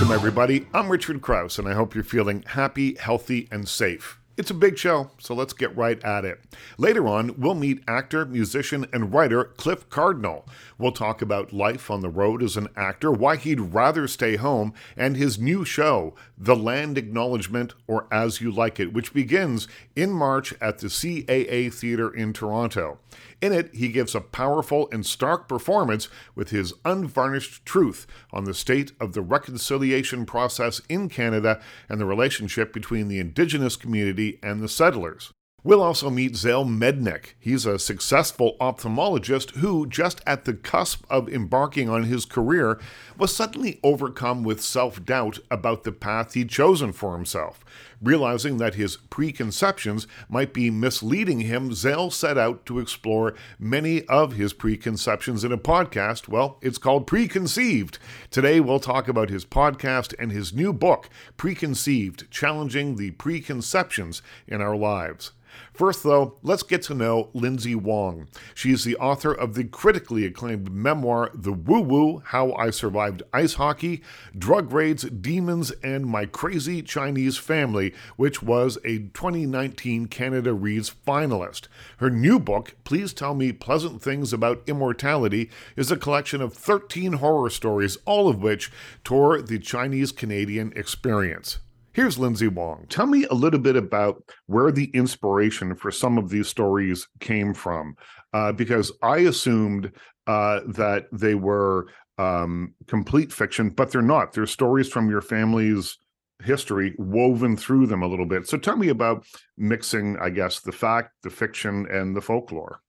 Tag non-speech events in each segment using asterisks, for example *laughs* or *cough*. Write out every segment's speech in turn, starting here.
Welcome, everybody. I'm Richard Crouse, and I hope you're feeling happy, healthy, and safe. It's a big show, so let's get right at it. Later on, we'll meet actor, musician, and writer Cliff Cardinal. We'll talk about life on the road as an actor, why he'd rather stay home, and his new show, The Land Acknowledgement, or As You Like It, which begins in March at the CAA Theatre in Toronto. In it, he gives a powerful and stark performance with his unvarnished truth on the state of the reconciliation process in Canada and the relationship between the Indigenous community and the settlers. We'll also meet Zale Mednick. He's a successful ophthalmologist who, just at the cusp of embarking on his career, was suddenly overcome with self doubt about the path he'd chosen for himself. Realizing that his preconceptions might be misleading him, Zale set out to explore many of his preconceptions in a podcast. Well, it's called Preconceived. Today, we'll talk about his podcast and his new book, Preconceived Challenging the Preconceptions in Our Lives. First, though, let's get to know Lindsay Wong. She is the author of the critically acclaimed memoir, The Woo Woo How I Survived Ice Hockey, Drug Raids, Demons, and My Crazy Chinese Family, which was a 2019 Canada Reads finalist. Her new book, Please Tell Me Pleasant Things About Immortality, is a collection of 13 horror stories, all of which tour the Chinese Canadian experience. Here's Lindsay Wong. Tell me a little bit about where the inspiration for some of these stories came from, uh, because I assumed uh, that they were um, complete fiction, but they're not. They're stories from your family's history woven through them a little bit. So tell me about mixing, I guess, the fact, the fiction, and the folklore.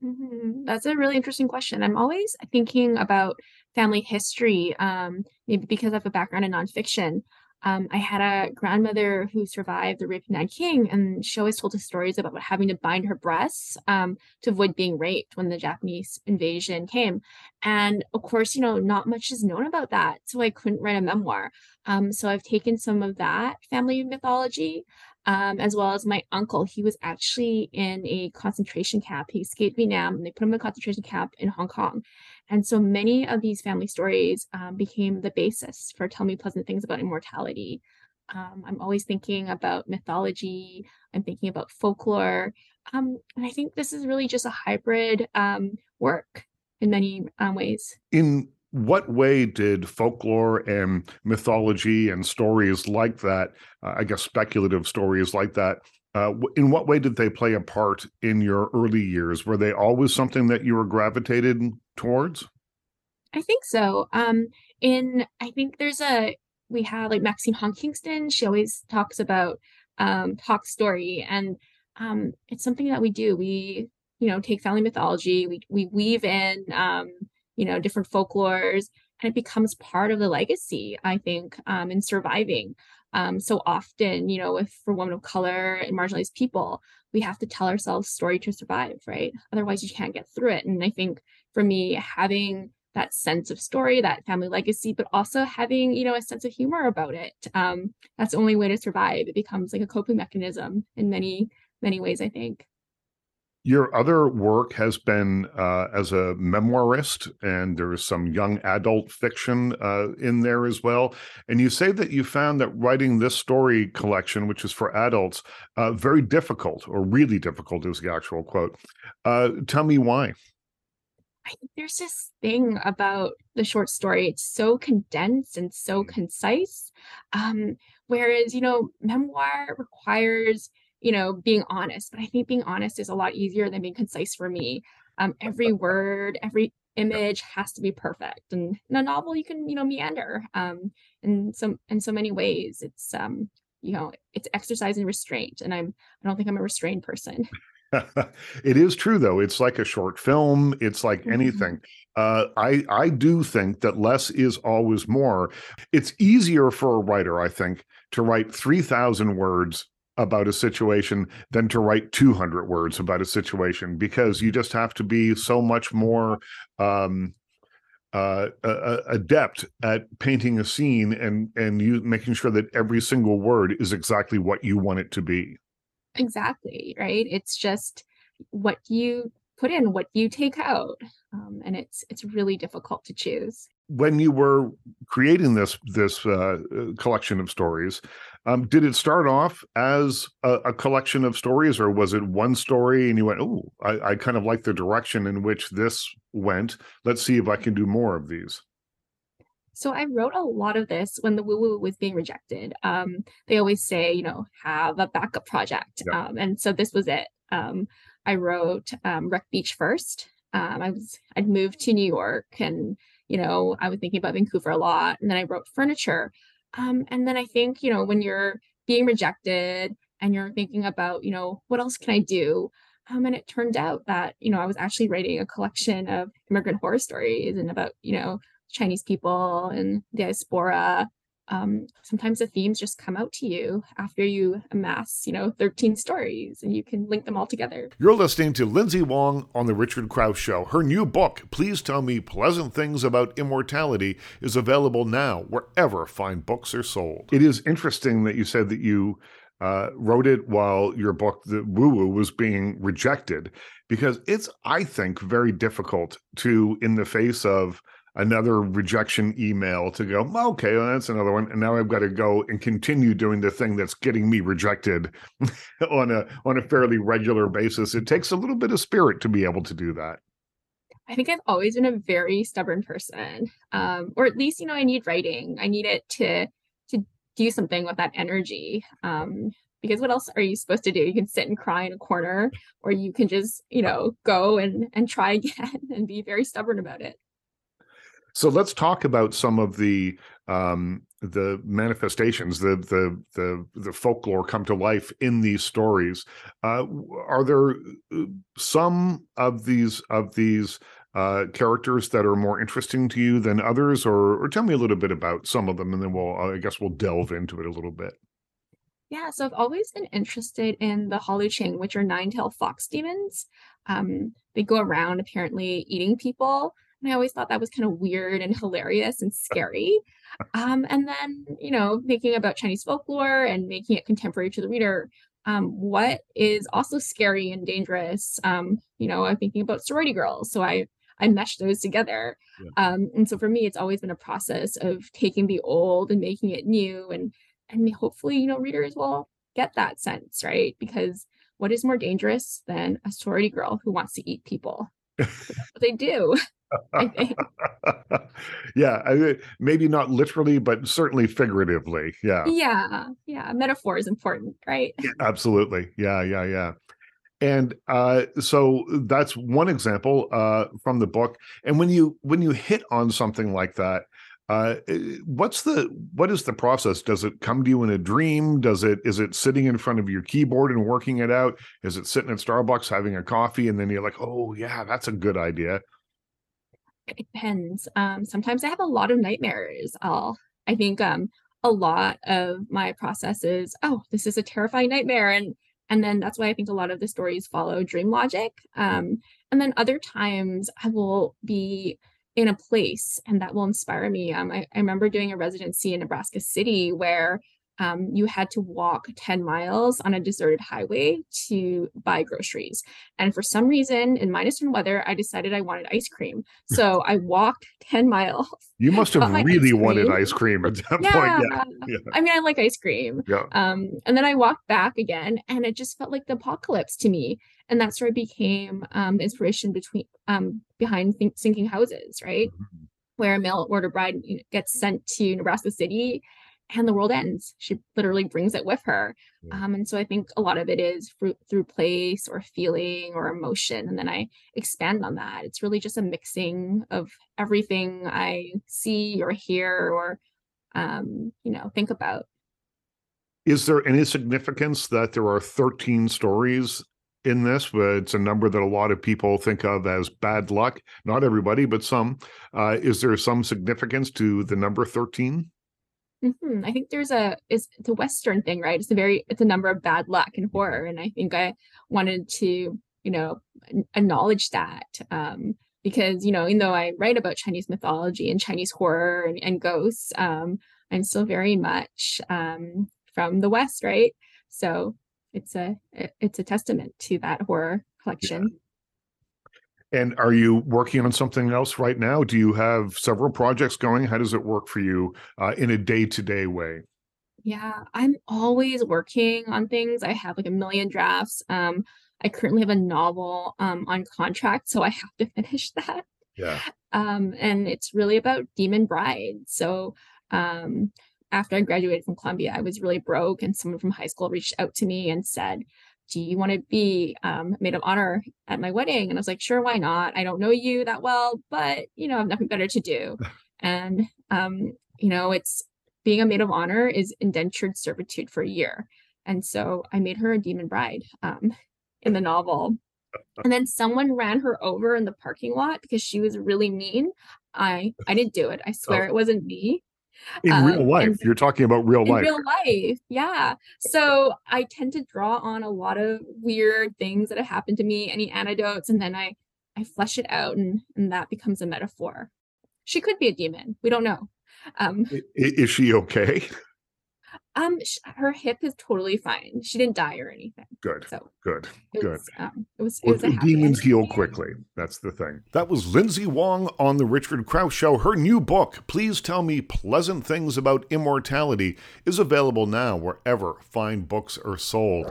Mhm. That's a really interesting question. I'm always thinking about family history, um, maybe because I have a background in nonfiction. Um, I had a grandmother who survived the rape of Nanking, and she always told us stories about having to bind her breasts um, to avoid being raped when the Japanese invasion came. And of course, you know, not much is known about that, so I couldn't write a memoir. Um, so I've taken some of that family mythology, um, as well as my uncle. He was actually in a concentration camp. He escaped Vietnam, and they put him in a concentration camp in Hong Kong. And so many of these family stories um, became the basis for Tell Me Pleasant Things About Immortality. Um, I'm always thinking about mythology, I'm thinking about folklore. Um, and I think this is really just a hybrid um, work in many um, ways. In what way did folklore and mythology and stories like that, uh, I guess speculative stories like that, uh, in what way did they play a part in your early years? Were they always something that you were gravitated towards? I think so. Um, in I think there's a we have like Maxine Hong Kingston. She always talks about um, talk story, and um, it's something that we do. We you know take family mythology, we we weave in um, you know different folklores, and it becomes part of the legacy. I think um, in surviving. Um, so often, you know, if for women of color and marginalized people, we have to tell ourselves story to survive, right? Otherwise, you can't get through it. And I think for me, having that sense of story, that family legacy, but also having, you know, a sense of humor about it. Um, that's the only way to survive. It becomes like a coping mechanism in many, many ways, I think. Your other work has been uh, as a memoirist, and there's some young adult fiction uh, in there as well. And you say that you found that writing this story collection, which is for adults, uh, very difficult, or really difficult is the actual quote. Uh, tell me why. I think there's this thing about the short story. It's so condensed and so Mm. concise. Um, whereas, you know, memoir requires you know, being honest. But I think being honest is a lot easier than being concise for me. Um, every word, every image has to be perfect. And in a novel, you can, you know, meander. Um, in some in so many ways, it's um, you know, it's exercise and restraint. And I'm I don't think I'm a restrained person. *laughs* it is true though. It's like a short film. It's like Mhm. anything. Uh, I I do think that less is always more. It's easier for a writer, I think, to write three thousand words about a situation than to write 200 words about a situation because you just have to be so much more um uh, uh adept at painting a scene and and you making sure that every single word is exactly what you want it to be Exactly, right? It's just what you put in, what you take out. Um, and it's it's really difficult to choose. When you were creating this this uh, collection of stories, um, did it start off as a, a, collection of stories, or was it one story and you went, "Oh, I, I kind of like the direction in which this went. Let's see if I can do more of these." So I wrote a lot of this when the woo woo was being rejected. Um, they always say, you know, have a backup project, yeah. um, and so this was it. Um, I wrote um, Wreck Beach first. Um, I was I'd moved to New York, and you know I was thinking about Vancouver a lot, and then I wrote furniture. Um, and then I think you know when you're being rejected and you're thinking about you know what else can I do, um, and it turned out that you know I was actually writing a collection of immigrant horror stories and about you know Chinese people and diaspora. Um, sometimes the themes just come out to you after you amass, you know, 13 stories and you can link them all together. You're listening to Lindsay Wong on The Richard Crouse Show. Her new book, Please Tell Me Pleasant Things About Immortality, is available now wherever fine books are sold. It is interesting that you said that you uh, wrote it while your book, The Woo Woo, was being rejected because it's, I think, very difficult to, in the face of another rejection email to go, okay, well, that's another one. And now I've got to go and continue doing the thing that's getting me rejected *laughs* on a on a fairly regular basis. It takes a little bit of spirit to be able to do that. I think I've always been a very stubborn person. Um, or at least, you know, I need writing. I need it to to do something with that energy. Um, because what else are you supposed to do? You can sit and cry in a corner, or you can just, you know, go and and try *laughs* again and be very stubborn about it. So let's talk about some of the um, the manifestations, the the the the folklore come to life in these stories. Uh, are there uh, some of these of these uh, characters that are more interesting to you than others, or or tell me a little bit about some of them, and then we'll I guess we'll delve into it a little bit. Yeah, so I've always been interested in the huli jing, which are nine-tailed fox demons. Um, they go around apparently eating people. And I always thought that was kind of weird and hilarious and scary. Um, and then, you know, thinking about Chinese folklore and making it contemporary to the reader, um, what is also scary and dangerous? Um, you know, I'm thinking about sorority girls. So I I mesh those together. Yeah. Um, and so for me, it's always been a process of taking the old and making it new and and hopefully, you know, readers will get that sense, right? Because what is more dangerous than a sorority girl who wants to eat people? *laughs* they do. *laughs* yeah, I, maybe not literally, but certainly figuratively. Yeah. Yeah. Yeah. Metaphor is important, right? Yeah, absolutely. Yeah. Yeah. Yeah. And uh, so that's one example uh, from the book. And when you when you hit on something like that, uh, eh, what's the what is the process? Does it come to you in a dream? Does it is it sitting in front of your keyboard and working it out? Is it sitting at Starbucks having a coffee and then you're like, oh yeah, that's a good idea? It depends. Um, sometimes I have a lot of nightmares. I'll, I think um, a lot of my process is, oh, this is a terrifying nightmare. And and then that's why I think a lot of the stories follow dream logic. Um, and then other times I will be in a place and that will inspire me. Um, I, I remember doing a residency in Nebraska City where um, you had to walk 10 miles on a deserted highway to buy groceries. And for some reason, in minus one weather, I decided I wanted ice cream. *laughs* So I walked 10 miles. You must have really ice wanted ice cream at that yeah. point. Yeah. *laughs* yeah. I mean, I like ice cream. Yeah. Um, and then I walked back again and it just felt like the apocalypse to me. And that's where I became um, inspiration between um, behind think- sinking houses, right? Mm-hmm. Where a mail order bride gets sent to Nebraska City and the world ends. She literally brings it with her. Yeah. Um, and so I think a lot of it is through, through place or feeling or emotion. And then I expand on that. It's really just a mixing of everything I see or hear or, um, you know, think about. Is there any significance that there are 13 stories in this, but it's a number that a lot of people think of as bad luck. Not everybody, but some. Uh, is there some significance to the number 13? Mhm. I think there's a it's it's a Western thing, right? It's a very it's a number of bad luck and horror, and I think I wanted to, you know, acknowledge that um, because you know, even though I write about Chinese mythology and Chinese horror and, and ghosts, um, I'm still very much um, from the West, right? So it's a it's a testament to that horror collection. And are you working on something else right now? Do you have several projects going? How does it work for you uh, in a day to day way? Yeah, I'm always working on things. I have like a million drafts. Um, I currently have a novel um, on contract, so I have to *laughs* finish that. Yeah. Um, and it's really about Demon Bride. So um, after I graduated from Columbia, I was really broke, and someone from high school reached out to me and said, do you want to be um, maid of honor at my wedding? And I was like, sure, why not? I don't know you that well, but you know, I have nothing better to do. *laughs* and um, you know, it's being a maid of honor is indentured servitude for a year. And so I made her a demon bride um, in the novel. *laughs* And then someone ran her over in the parking lot because she was really mean. I I didn't do it. I swear oh. it wasn't me in um, real life you're talking about real life. real life yeah. So i tend to draw on a lot of weird things that have happened to me any anecdotes and then i i flesh it out and and that becomes a metaphor. She could be a demon we don't know. Um is she okay *laughs* um, her hip is totally fine. She didn't die or anything. Good. So good. It good. Was, um, it was. It well, was demons heal quickly. That's the thing. That was Lindsay Wong on the Richard Crouse Show. Her new book, "Please Tell Me Pleasant Things About Immortality," is available now wherever fine books are sold.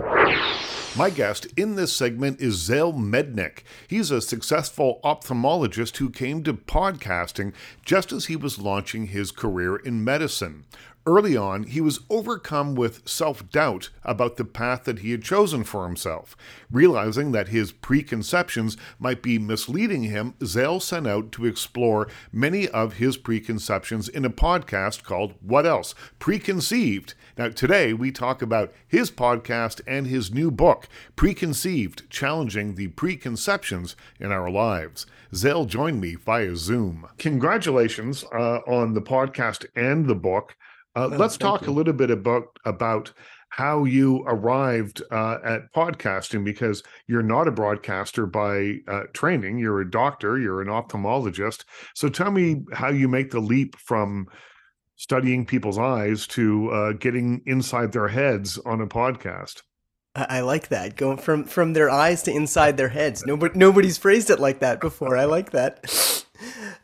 My guest in this segment is Zale Mednick. He's a successful ophthalmologist who came to podcasting just as he was launching his career in medicine. Early on, he was overcome with self doubt about the path that he had chosen for himself. Realizing that his preconceptions might be misleading him, Zale set out to explore many of his preconceptions in a podcast called What Else? Preconceived. Now, today we talk about his podcast and his new book, Preconceived Challenging the Preconceptions in Our Lives. Zale joined me via Zoom. Congratulations uh, on the podcast and the book. Uh, oh, let's talk you. a little bit about about how you arrived uh, at podcasting because you're not a broadcaster by uh, training. You're a doctor. You're an ophthalmologist. So tell me how you make the leap from studying people's eyes to uh, getting inside their heads on a podcast. I like that going from from their eyes to inside their heads. Nobody nobody's phrased it like that before. I like that.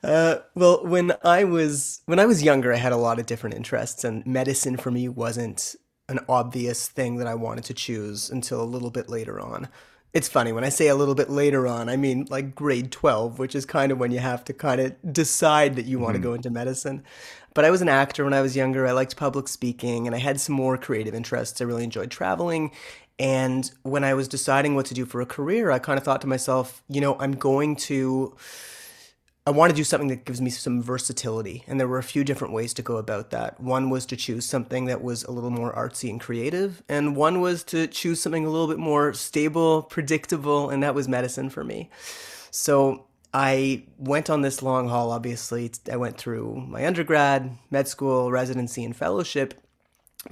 Uh, well, when I was when I was younger, I had a lot of different interests, and medicine for me wasn't an obvious thing that I wanted to choose until a little bit later on. It's funny when I say a little bit later on, I mean like grade 12, which is kind of when you have to kind of decide that you want to mm-hmm. go into medicine. But I was an actor when I was younger. I liked public speaking and I had some more creative interests. I really enjoyed traveling. And when I was deciding what to do for a career, I kind of thought to myself, you know, I'm going to I want to do something that gives me some versatility. And there were a few different ways to go about that. One was to choose something that was a little more artsy and creative, and one was to choose something a little bit more stable, predictable, and that was medicine for me. So I went on this long haul, obviously. I went through my undergrad, med school, residency, and fellowship.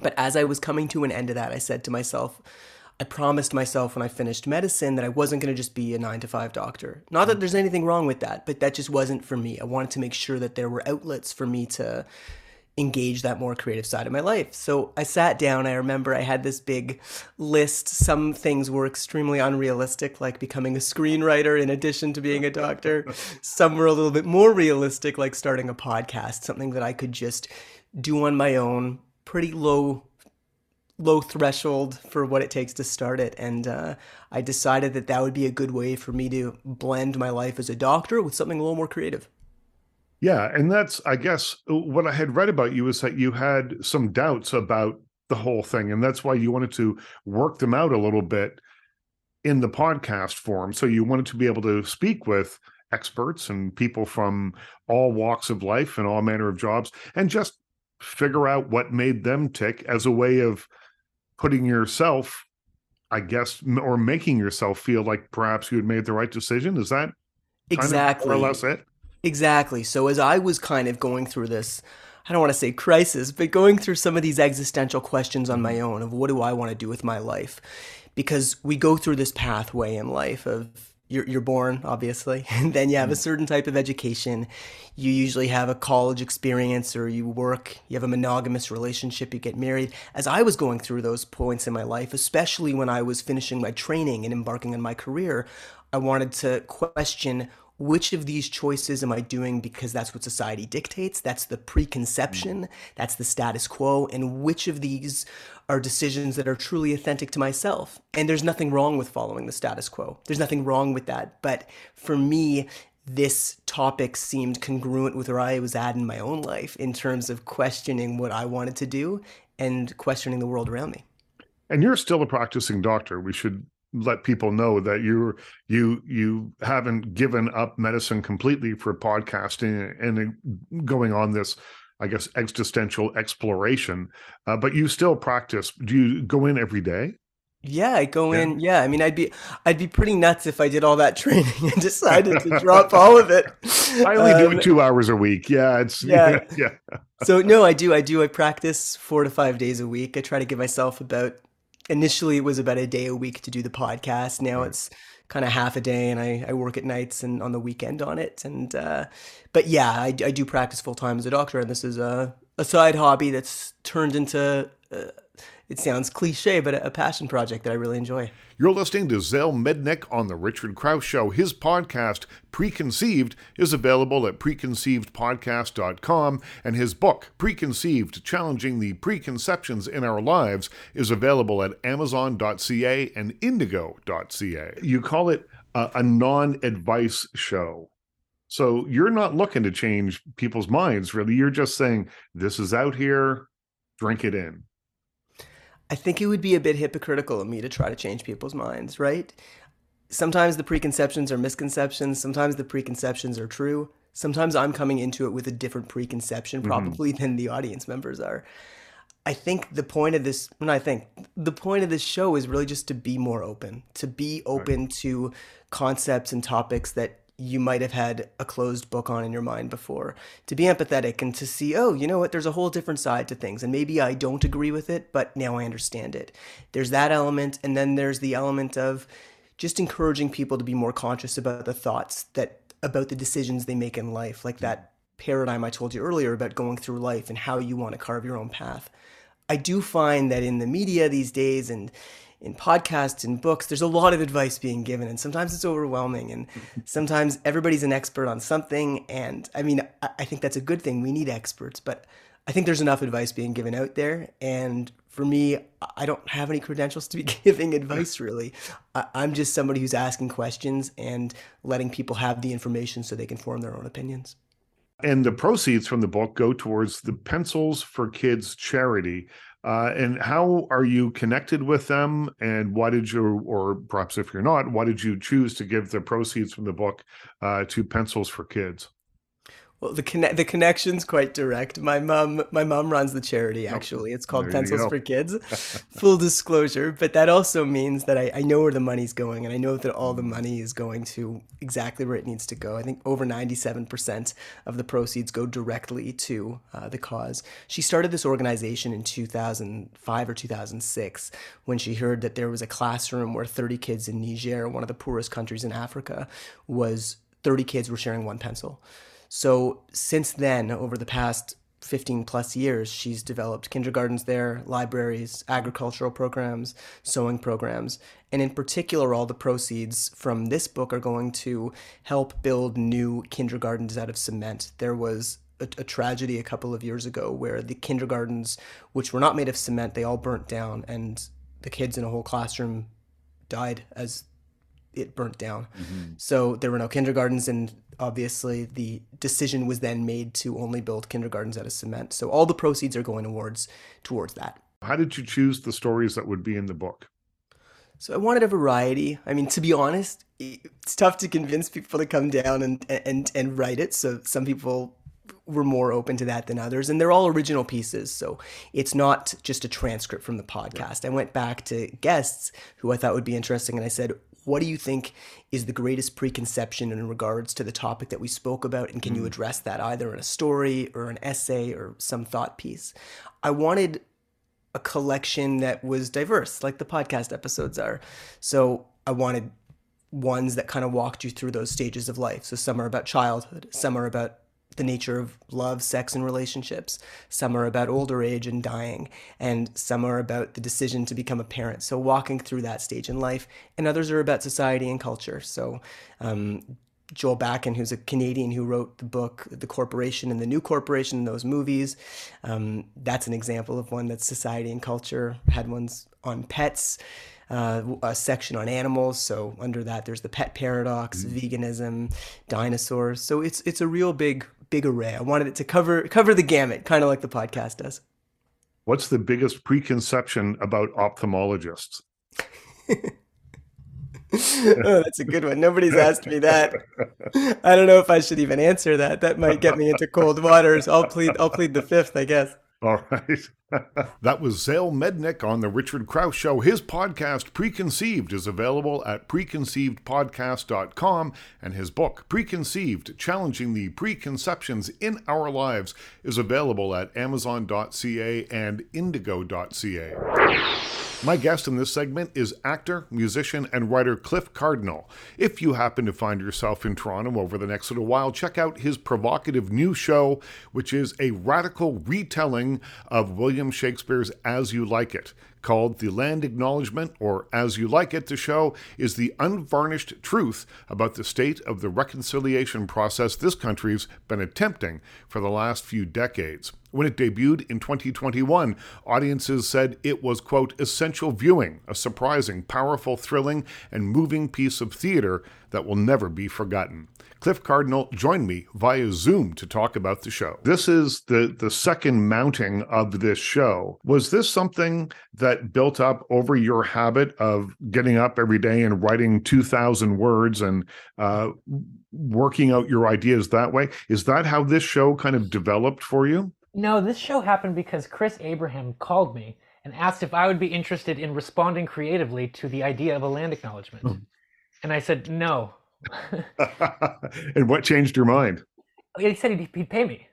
But as I was coming to an end of that, I said to myself, I promised myself when I finished medicine that I wasn't going to just be a nine to five doctor. Not that there's anything wrong with that, but that just wasn't for me. I wanted to make sure that there were outlets for me to engage that more creative side of my life. So I sat down. I remember I had this big list. Some things were extremely unrealistic, like becoming a screenwriter in addition to being a doctor. Some were a little bit more realistic, like starting a podcast, something that I could just do on my own, pretty low low threshold for what it takes to start it. And uh, I decided that that would be a good way for me to blend my life as a doctor with something a little more creative. Yeah. And that's, I guess, what I had read about you is that you had some doubts about the whole thing. And that's why you wanted to work them out a little bit in the podcast form. So you wanted to be able to speak with experts and people from all walks of life and all manner of jobs and just figure out what made them tick as a way of putting yourself, I guess, or making yourself feel like perhaps you had made the right decision. Is that exactly more or less it? Exactly. So as I was kind of going through this, I don't want to say crisis, but going through some of these existential questions on my mm-hmm. own of what do I want to do with my life? Because we go through this pathway in life of you're, you're born, obviously, *laughs* and then you have a mm. certain type of education. You usually have a college experience or you work, you have a monogamous relationship, you get married. As I was going through those points in my life, especially when I was finishing my training and embarking on my career, I wanted to question which of these choices am I doing because that's what society dictates? That's the preconception, mm. that's the status quo, and which of these are decisions that are truly authentic to myself? And there's nothing wrong with following the status quo. There's nothing wrong with that. But for me, this topic seemed congruent with where I was at in my own life in terms of questioning what I wanted to do and questioning the world around me. And you're still a practicing doctor. We should let people know that you you you haven't given up medicine completely for podcasting and going on this i guess existential exploration uh, but you still practice do you go in every day yeah, I go yeah. in. Yeah, I mean, I'd be, I'd be pretty nuts if I did all that *laughs* training and decided to *laughs* drop all of it. I only um, do it two hours a week. Yeah, it's *laughs* yeah, yeah. so no, I do, I do. I practice four to five days a week. I try to give myself about initially it was about a day a week to do the podcast. Now right. it's kind of half a day, and I, I work at nights and on the weekend on it. And uh, but yeah, I, I do practice full time as a doctor, and this is a a side hobby that's turned into. Uh, it sounds cliche, but a, passion project that I really enjoy. You're listening to Zale Mednick on The Richard Crouse Show. His podcast, Preconceived, is available at preconceivedpodcast.com, and his book, Preconceived Challenging the Preconceptions in Our Lives, is available at amazon.ca and indigo.ca. You call it a, a non advice show. So you're not looking to change people's minds, really. You're just saying, this is out here, drink it in. I think it would be a bit hypocritical of me to try to change people's minds, right? Sometimes the preconceptions are misconceptions, sometimes the preconceptions are true. Sometimes I'm coming into it with a different preconception, mm-hmm. probably mm-hmm. than the audience members are. I think the point of this, and I think the point of this show is really just to be more open, to be open right. to concepts and topics that you might have had a closed book on in your mind before. To be empathetic and to see, oh, you know what, there's a whole different side to things. And maybe I don't agree with it, but now I understand it. There's that element. And then there's the element of just encouraging people to be more conscious about the thoughts that, about the decisions they make in life, like that paradigm I told you earlier about going through life and how you want to carve your own path. I do find that in the media these days and in podcasts and books there's a lot of advice being given and sometimes it's overwhelming and *laughs* sometimes everybody's an expert on something and i mean i think that's a good thing. We need experts but i think there's enough advice being given out there and for me i don't have any credentials to be *laughs* giving advice really. I'm just somebody who's asking questions and letting people have the information so they can form their own opinions and the proceeds from the book go towards the pencils for kids charity uh, and how are you connected with them? And why did you, or perhaps if you're not, why did you choose to give the proceeds from the book uh, to Pencils for Kids? Well, the conne- the connection's quite direct. My mom my mom runs the charity oh, actually. It's called Pencils for Kids. *laughs* Full disclosure, but that also means that I, I know where the money's going and I know that all the money is going to exactly where it needs to go. I think over 97% of the proceeds go directly to uh, the cause. She started this organization in 2005 or 2006 when she heard that there was a classroom where 30 kids in Niger, one of the poorest countries in Africa, was 30 kids were sharing one pencil. So since then, over the past 15 plus years, she's developed kindergartens there, libraries, agricultural programs, sewing programs, and in particular, all the proceeds from this book are going to help build new kindergartens out of cement. There was a, a, tragedy a couple of years ago where the kindergartens, which were not made of cement, they all burnt down, and the kids in a whole classroom died as it burnt down. Mm-hmm. So there were no kindergartens, and obviously the decision was then made to only build kindergartens out of cement. So all the proceeds are going towards towards that. How did you choose the stories that would be in the book? So I wanted a variety. I mean, to be honest, it's tough to convince people to come down and and and write it. So some people were more open to that than others and they're all original pieces so it's not just a transcript from the podcast i went back to guests who i thought would be interesting and i said what do you think is the greatest preconception in regards to the topic that we spoke about? And can mm. you address that either in a story or an essay or some thought piece? I wanted a collection that was diverse, like the podcast episodes are. So I wanted ones that kind of walked you through those stages of life. So some are about childhood, some are about the nature of love, sex, and relationships. Some are about older age and dying, and some are about the decision to become a parent. So, walking through that stage in life, and others are about society and culture. So, um, Joel Bakan, who's a Canadian who wrote the book The Corporation and the New Corporation, those movies. Um, that's an example of one that's society and culture. Had ones on pets, uh, a section on animals. So under that, there's the pet paradox, mm-hmm. veganism, dinosaurs. So it's it's a real big big array. I wanted it to cover cover the gamut, kind of like the podcast does. What's the biggest preconception about ophthalmologists? *laughs* oh, that's a good one. Nobody's asked me that. I don't know if I should even answer that. That might get me into cold waters. I'll plead. I'll plead the fifth, I guess. All right. *laughs* that was Zale Mednick on The Richard Crouse Show. His podcast, Preconceived, is available at preconceivedpodcast.com, and his book, Preconceived Challenging the Preconceptions in Our Lives, is available at amazon.ca and indigo.ca. My guest in this segment is actor, musician, and writer Cliff Cardinal. If you happen to find yourself in Toronto over the next little while, check out his provocative new show, which is a radical retelling of William Shakespeare's As You Like It called The Land Acknowledgement, or As You Like It, to show is the unvarnished truth about the state of the reconciliation process this country's been attempting for the last few decades. When it debuted in 2021, audiences said it was, quote, essential viewing, a surprising, powerful, thrilling, and moving piece of theater that will never be forgotten. Cliff Cardinal joined me via Zoom to talk about the show. This is the, the second mounting of this show. Was this something that built up over your habit of getting up every day and writing 2,000 words and uh, working out your ideas that way? Is that how this show kind of developed for you? No, this show happened because Chris Abraham called me and asked if I would be interested in responding creatively to the idea of a land acknowledgement. And I said, no, *laughs* and what changed your mind? He said he'd, he'd pay me.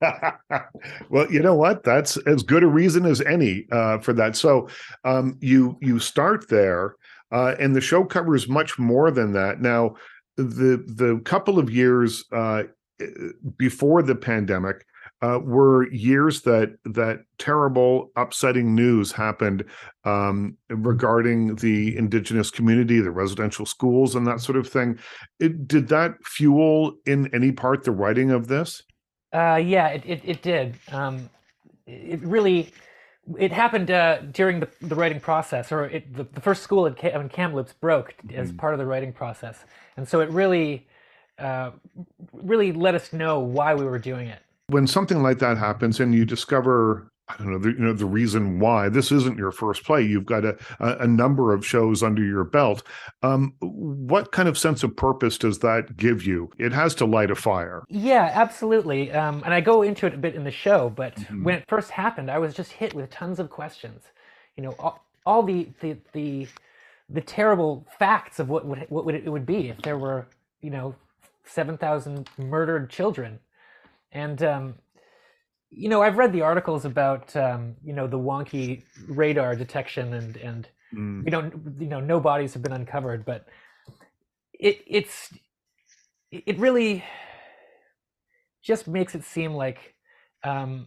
*laughs* well, you know what? That's as good a reason as any uh, for that. So um, you you start there, uh, and the show covers much more than that. Now, the the couple of years uh, before the pandemic, uh, were years that that terrible, upsetting news happened um, regarding the indigenous community, the residential schools, and that sort of thing. It, did that fuel in any part the writing of this? Uh, yeah, it it, it did. Um, it really it happened uh, during the, the writing process, or it, the, the first school in, in Kamloops broke mm-hmm. as part of the writing process, and so it really, uh, really let us know why we were doing it when something like that happens and you discover I don't know, the, you know, the reason why this isn't your first play. You've got a, a, number of shows under your belt. Um, what kind of sense of purpose does that give you? It has to light a fire. Yeah, absolutely. Um, and I go into it a bit in the show, but mm-hmm. when it first happened, I was just hit with tons of questions. You know, all, all the, the, the, the terrible facts of what would, what would it would be if there were, you know, 7,000 murdered children and um, you know, I've read the articles about um, you know the wonky radar detection and and mm. we don't you know no bodies have been uncovered, but it it's it really just makes it seem like um,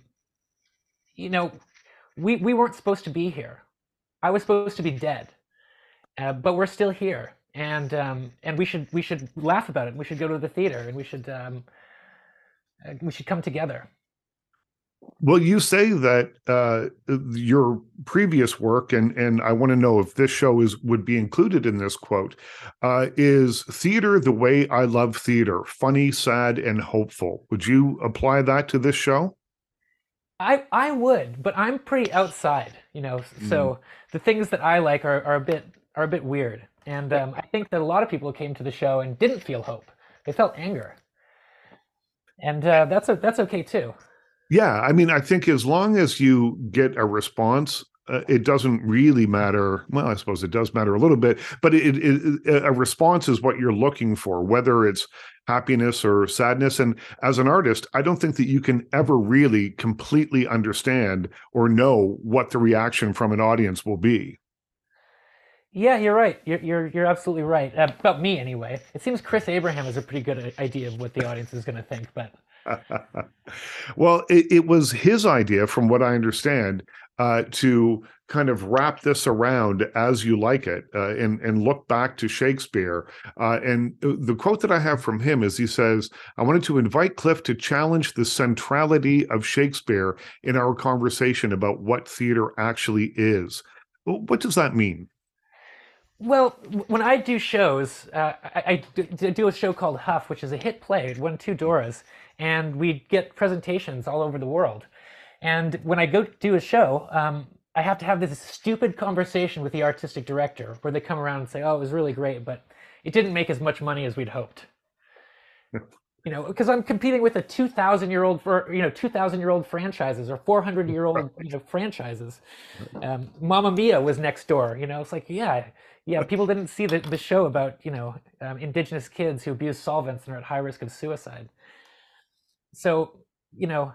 you know we we weren't supposed to be here. I was supposed to be dead, uh, but we're still here, and um, and we should we should laugh about it. We should go to the theater, and we should um, we should come together. Well, you say that uh, your previous work, and and I want to know if this show is would be included in this quote, uh, is theater the way I love theater, funny, sad, and hopeful. Would you apply that to this show? I I would, but I'm pretty outside, you know. So mm. the things that I like are, are a bit are a bit weird, and um, I think that a lot of people came to the show and didn't feel hope; they felt anger and uh, that's a, that's okay too. Yeah, I mean, I think as long as you get a response, uh, it doesn't really matter. Well, I suppose it does matter a little bit, but it, it, it, a response is what you're looking for, whether it's happiness or sadness. And as an artist, I don't think that you can ever really completely understand or know what the reaction from an audience will be. Yeah, you're right. You're you're, you're absolutely right uh, about me anyway. It seems Chris Abraham has a pretty good idea of what the audience is going to think, but *laughs* well, it, it, was his idea, from what I understand, uh, to kind of wrap this around as you like it uh, and, and look back to Shakespeare. Uh, and the quote that I have from him is he says, I wanted to invite Cliff to challenge the centrality of Shakespeare in our conversation about what theater actually is. What does that mean? Well, when I do shows, uh, I, I, do a show called Huff, which is a hit play. It won two Doras, and we get presentations all over the world. And when I go do a show, um, I have to have this stupid conversation with the artistic director where they come around and say, "Oh, it was really great, but it didn't make as much money as we'd hoped." *laughs* you know, because I'm competing with a 2,000 year old for you know 2,000 year old franchises or 400 year old you know franchises. *laughs* Um, Mamma Mia was next door. You know, it's like yeah, yeah. People didn't see the, the show about you know um, indigenous kids who abuse solvents and are at high risk of suicide. So you know,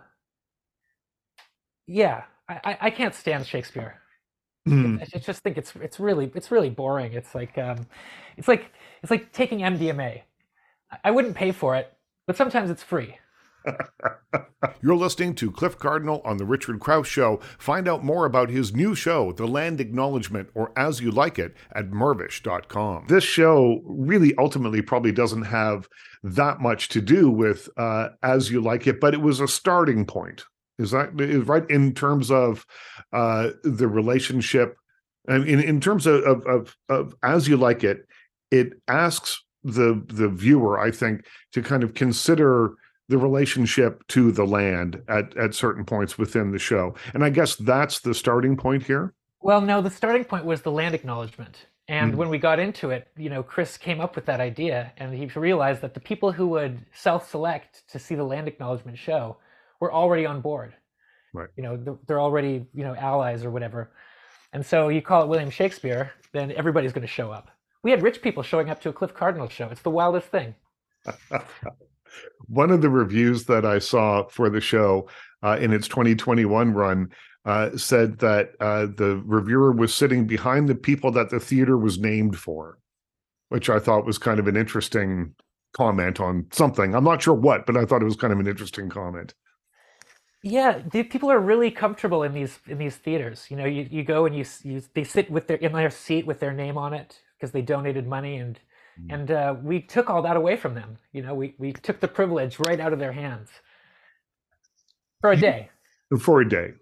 yeah, I, I can't stand Shakespeare. Mm. I just think it's it's really it's really boring. It's like um, it's like it's like taking MDMA. I wouldn't pay for it, but sometimes it's free. You're listening to Cliff Cardinal on The Richard Crouse Show. Find out more about his new show, The Land Acknowledgement, or As You Like It, at mirvish.com. This show really ultimately probably doesn't have that much to do with uh, As You Like It, but it was a starting point. Is that is right in terms of uh, the relationship? And in, in terms of, of, of, of as you like it, it asks the the viewer, I think, to kind of consider the relationship to the land at at certain points within the show. And I guess that's the starting point here. Well, no, the starting point was the land acknowledgement. And mm-hmm. when we got into it, you know, Chris came up with that idea and he realized that the people who would self-select to see the land acknowledgement show were already on board. Right. You know, they're already, you know, allies or whatever. And so you call it William Shakespeare, then everybody's going to show up. We had rich people showing up to a Cliff Cardinal show. It's the wildest thing. *laughs* One of the reviews that I saw for the show uh, in its 2021 run uh, said that uh, the reviewer was sitting behind the people that the theater was named for, which I thought was kind of an interesting comment on something. I'm not sure what, but I thought it was kind of an interesting comment. Yeah, the, people are really comfortable in these in these theaters. You know, you, you go and you, you they sit with their in their seat with their name on it because they donated money and. And uh, we took all that away from them. You know, we we took the privilege right out of their hands for a day. For a day.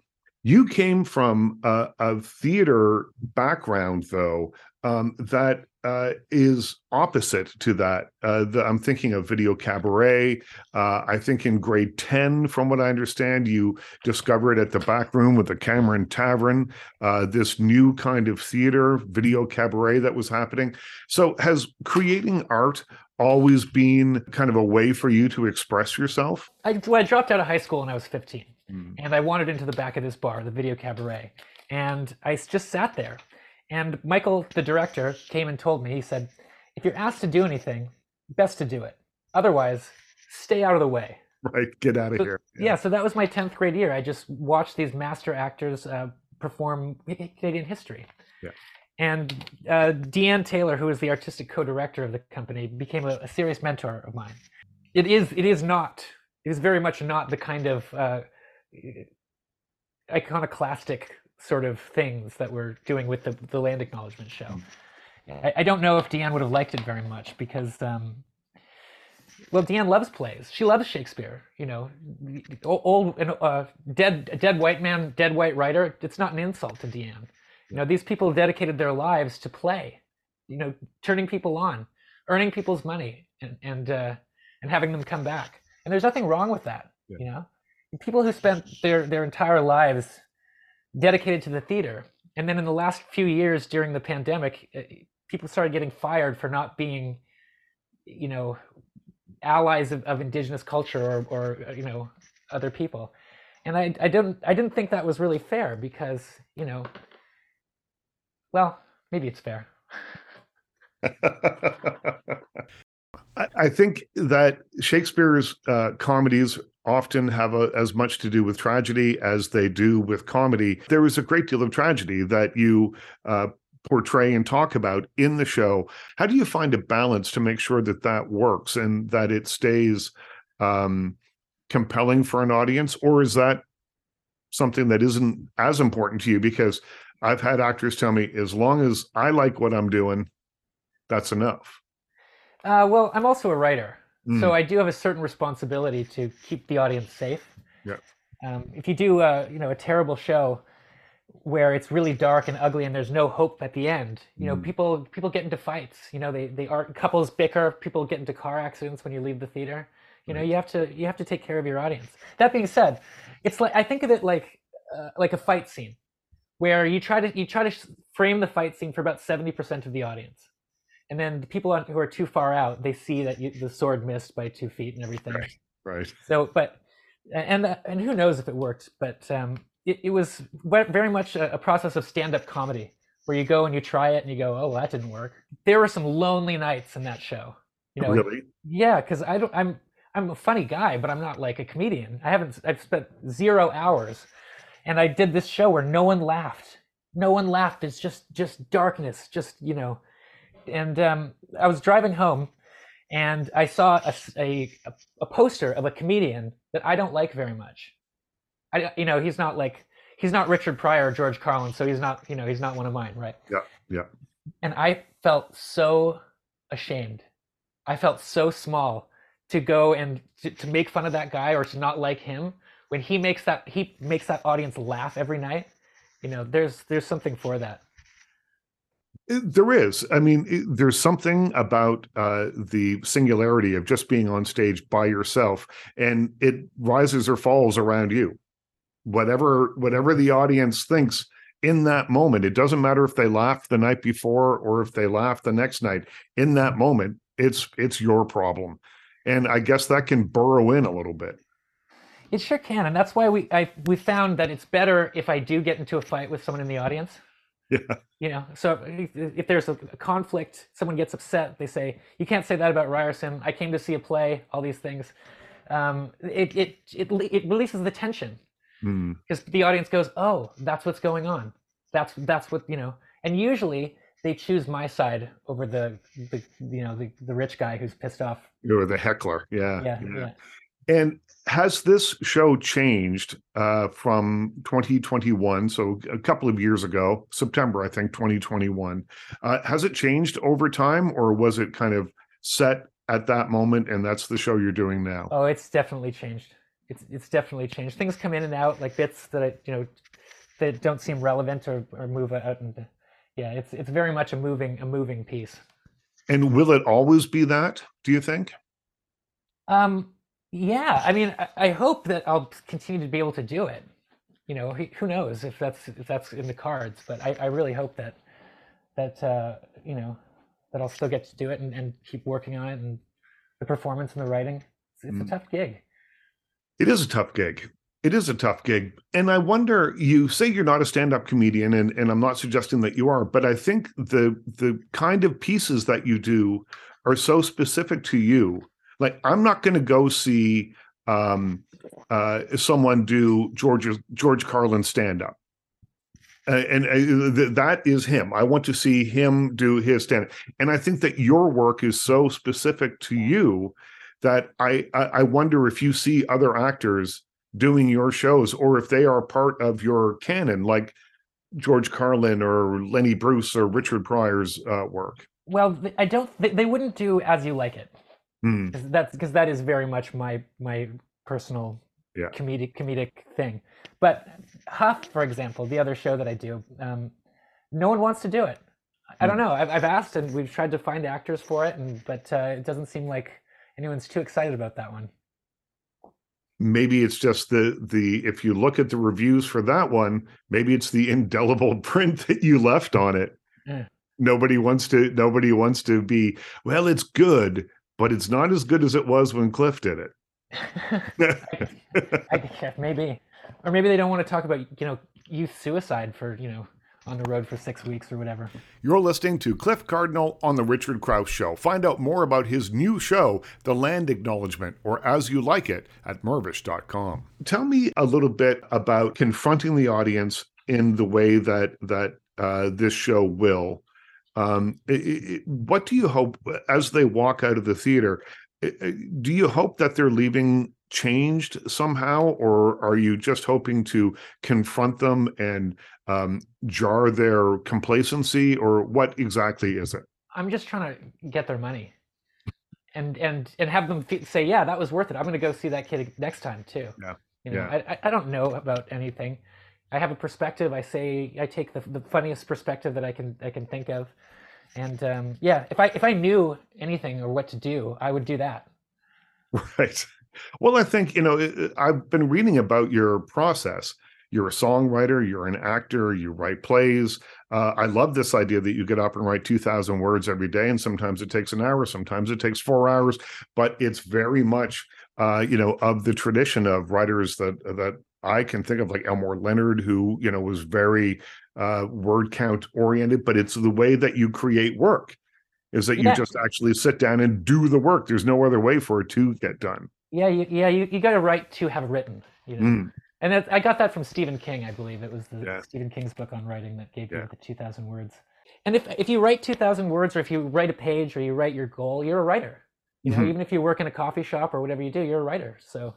You came from a, a theater background, though, um, that uh, is opposite to that. Uh, the, I'm thinking of Video Cabaret. Uh, I think in grade 10, from what I understand, you discovered at the back room with the Cameron Tavern uh, this new kind of theater, Video Cabaret, that was happening. So, has creating art always been kind of a way for you to express yourself? I, well, I dropped out of high school when I was 15, mm. and I wandered into the back of this bar, the Video Cabaret, and I just sat there and Michael, the director, came and told me, he said, if you're asked to do anything, best to do it. Otherwise, stay out of the way. *laughs* Right, get out of so, here. Yeah. yeah. so that was my 10th grade year. I just watched these master actors uh, perform Canadian history. Yeah. And uh, Deanne Taylor, who is the artistic co-director of the company, became a, a, serious mentor of mine. It is, it is not, it is very much not the kind of uh, iconoclastic sort of things that we're doing with the, the land acknowledgement show. Hmm. I, I, don't know if Deanne would have liked it very much because, um, well, Deanne loves plays. She loves Shakespeare. You know, old, uh, dead, dead white man, dead white writer. It's not an insult to Deanne. You know, these people dedicated their lives to play. You know, turning people on, earning people's money, and and uh, and having them come back. And there's nothing wrong with that. Yeah. You know, people who spent their their entire lives dedicated to the theater. And then in the last few years during the pandemic, eh, people started getting fired for not being, you know, allies of, of indigenous culture or, or, uh, you know, other people. And I, I didn't, I didn't think that was really fair because, you know, well, maybe it's fair. *laughs* I think that Shakespeare's uh, comedies often have a, as much to do with tragedy as they do with comedy. There is a great deal of tragedy that you uh, portray and talk about in the show. How do you find a balance to make sure that that works and that it stays um, compelling for an audience, or is that something that isn't as important to you? Because I've had actors tell me, as long as I like what I'm doing, that's enough. Uh, well, I'm also a writer, Mm. so I do have a certain responsibility to keep the audience safe. Yeah. Um, if you do, a, you know, a terrible show where it's really dark and ugly and there's no hope at the end, you know, Mm. people people get into fights. You know, they they are couples bicker. People get into car accidents when you leave the theater. You know, you have to you have to take care of your audience. That being said, it's like I think of it like uh, like a fight scene where you try to you try to frame the fight scene for about 70% of the audience and then the people on, who are too far out they see that you, the sword missed by two feet and everything Right. Right. so but and and who knows if it worked but um it, it was very much a, a process of stand-up comedy where you go and you try it and you go oh that didn't work there were some lonely nights in that show you know really? yeah because i don't i'm i'm a funny guy but i'm not like a comedian i haven't i've spent zero hours and i did this show where no one laughed no one laughed it's just just darkness just you know and um, i was driving home and i saw a a poster of a comedian that i don't like very much. I you know he's not like he's not richard pryor or george carlin so he's not you know he's not one of mine right? Yeah, yeah. and i felt so ashamed. I felt so small to go and to, to make fun of that guy or to not like him when he makes that he makes that audience laugh every night. You know there's there's something for that There is. I mean, it- there's something about uh, the singularity of just being on stage by yourself, and it rises or falls around you. Whatever, whatever the audience thinks in that moment, it doesn't matter if they laughed the night before or if they laughed the next night. In that moment, it's it's your problem, and I guess that can burrow in a little bit. it sure can and that's why we i we found that it's better if i do get into a fight with someone in the audience Yeah. you know so if, if there's a, a conflict someone gets upset they say you can't say that about ryerson i came to see a play all these things um, it, it it it releases the tension Hmm. because the audience goes oh that's what's going on that's that's what you know and usually they choose my side over the, the you know the, the rich guy who's pissed off You're the heckler. Yeah. yeah yeah And has this show changed uh, from 2021? So a couple of years ago, September, I think, 2021. Uh, has it changed over time, or was it kind of set at that moment, and that's the show you're doing now? Oh, it's definitely changed. It's it's definitely changed. Things come in and out, like bits that I, you know that don't seem relevant or, or move out, and yeah, it's it's very much a moving a moving piece. And will it always be that? Do you think? Um, yeah, I mean, I, I hope that I'll continue to be able to do it. You know, who who knows if that's if that's in the cards, but I, I really hope that that uh, you know that I'll still get to do it and, and keep working on it and the performance and the writing. It's, it's Mm. a tough gig. It is a tough gig. It is a tough gig. And I wonder, you say you're not a stand-up comedian, and, and I'm not suggesting that you are, but I think the the kind of pieces that you do are so specific to you. Like I'm not going to go see um uh someone do George George Carlin stand-up. Uh, and uh, th- that is him. I want to see him do his stand. And I think that your work is so specific to you that I, I I wonder if you see other actors doing your shows or if they are part of your canon, like George Carlin or Lenny Bruce or Richard Pryor's uh, work. Well, I don't. They wouldn't do as you like it. Hmm. 'Cause that's because that is very much my my personal Yeah. comedic comedic thing. But Huff, for example, the other show that I do, um, no one wants to do it. I don't Hmm. know. I've, I've asked and we've tried to find actors for it, and but uh, it doesn't seem like anyone's too excited about that one. Maybe it's just the the if you look at the reviews for that one, maybe it's the indelible *laughs* print that you left on it. Yeah. Nobody wants to nobody wants to be, well, it's good, but it's not as good as it was when Cliff did it. *laughs* I, yeah, maybe, or maybe they don't want to talk about you know youth suicide for you know on the road for six weeks or whatever. You're listening to Cliff Cardinal on The Richard Crouse Show. Find out more about his new show, The Land Acknowledgement, or As You Like It, at Mirvish.com. Tell me a little bit about confronting the audience in the way that that uh, this show will. Um, i- i- i- what do you hope as they walk out of the theater? Do you hope that they're leaving changed somehow, or are you just hoping to confront them and um, jar their complacency, or what exactly is it? I'm just trying to get their money, and and and have them say, yeah, that was worth it. I'm going to go see that kid next time too. Yeah. You know, Yeah. I, I don't know about anything. I have a perspective. I say I take the the funniest perspective that I can I can think of, and um, yeah, if I if I knew anything or what to do, I would do that. Right. Well, I think, you know, I've been reading about your process. You're a songwriter, you're an actor, you write plays. Uh, I love this idea that you get up and write 2,000 words every day, and sometimes it takes an hour, sometimes it takes four hours, but it's very much, uh, you know, of the tradition of writers that that I can think of, like Elmore Leonard, who, you know, was very uh, word count oriented, but it's the way that you create work is that you just actually sit down and do the work. There's no other way for it to get done. Yeah, you, yeah, you, you got to write to have written. You know, Mm. and that, I got that from Stephen King, I believe it was the Yeah. Stephen King's book on writing that gave Yeah. you the two thousand words. And if if you write two thousand words, or if you write a page, or you write your goal, you're a writer. You know, Mhm. even if you work in a coffee shop or whatever you do, you're a writer. So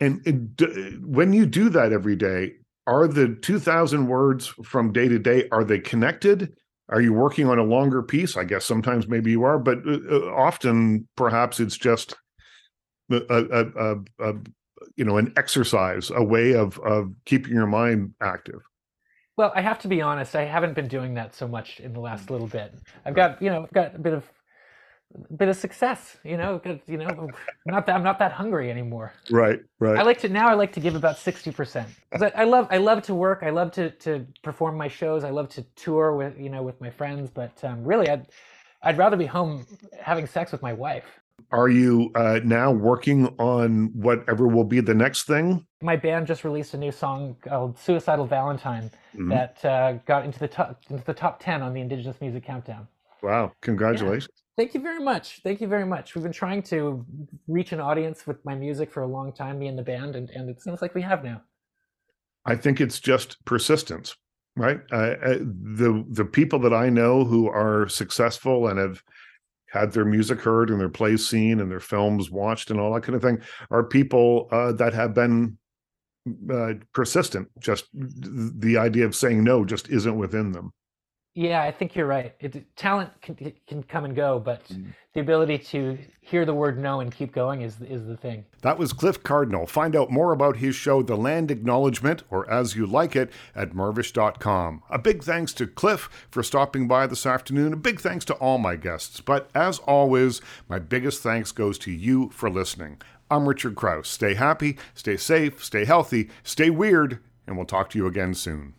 And it, when you do that every day, are the 2000 words from day to day are they connected? Are you working on a longer piece? I guess sometimes maybe you are, but uh, uh, often perhaps it's just a, a, a, a you know an exercise, a way of of keeping your mind active. Well, I have to be honest. I haven't been doing that so much in the last little bit. I've got, you know, I've got a bit of, bit of success. You know, got- you know, I'm not that I'm not that hungry anymore. Right, right. I like to now. I like to give about sixty percent. I, I love, I love to work. I love to to perform my shows. I love to tour with, you know, with my friends. But um, really, I'd, I'd rather be home having sex with my wife. Are you uh, now working on whatever will be the next thing? My band just released a new song called "Suicidal Valentine" Mhm. that uh, got into the top into the top ten on the Indigenous Music Countdown. Wow, congratulations. Thank you very much. Thank you very much. We've been trying to reach an audience with my music for a long time, me and the band, and, and it seems like we have now. I think it's just persistence, right? Uh, the the people that I know who are successful and have had their music heard and their plays seen and their films watched and all that kind of thing are people uh, that have been uh, persistent. Just the idea of saying no just isn't within them. Yeah, I think you're right. It, talent can, can come and go, but Mm. the ability to hear the word no and keep going is is the thing. That was Cliff Cardinal. Find out more about his show, The Land Acknowledgement, or As You Like It, at mirvish.com. A big thanks to Cliff for stopping by this afternoon. A big thanks to all my guests. But as always, my biggest thanks goes to you for listening. I'm Richard Crouse. Stay happy, stay safe, stay healthy, stay weird, and we'll talk to you again soon.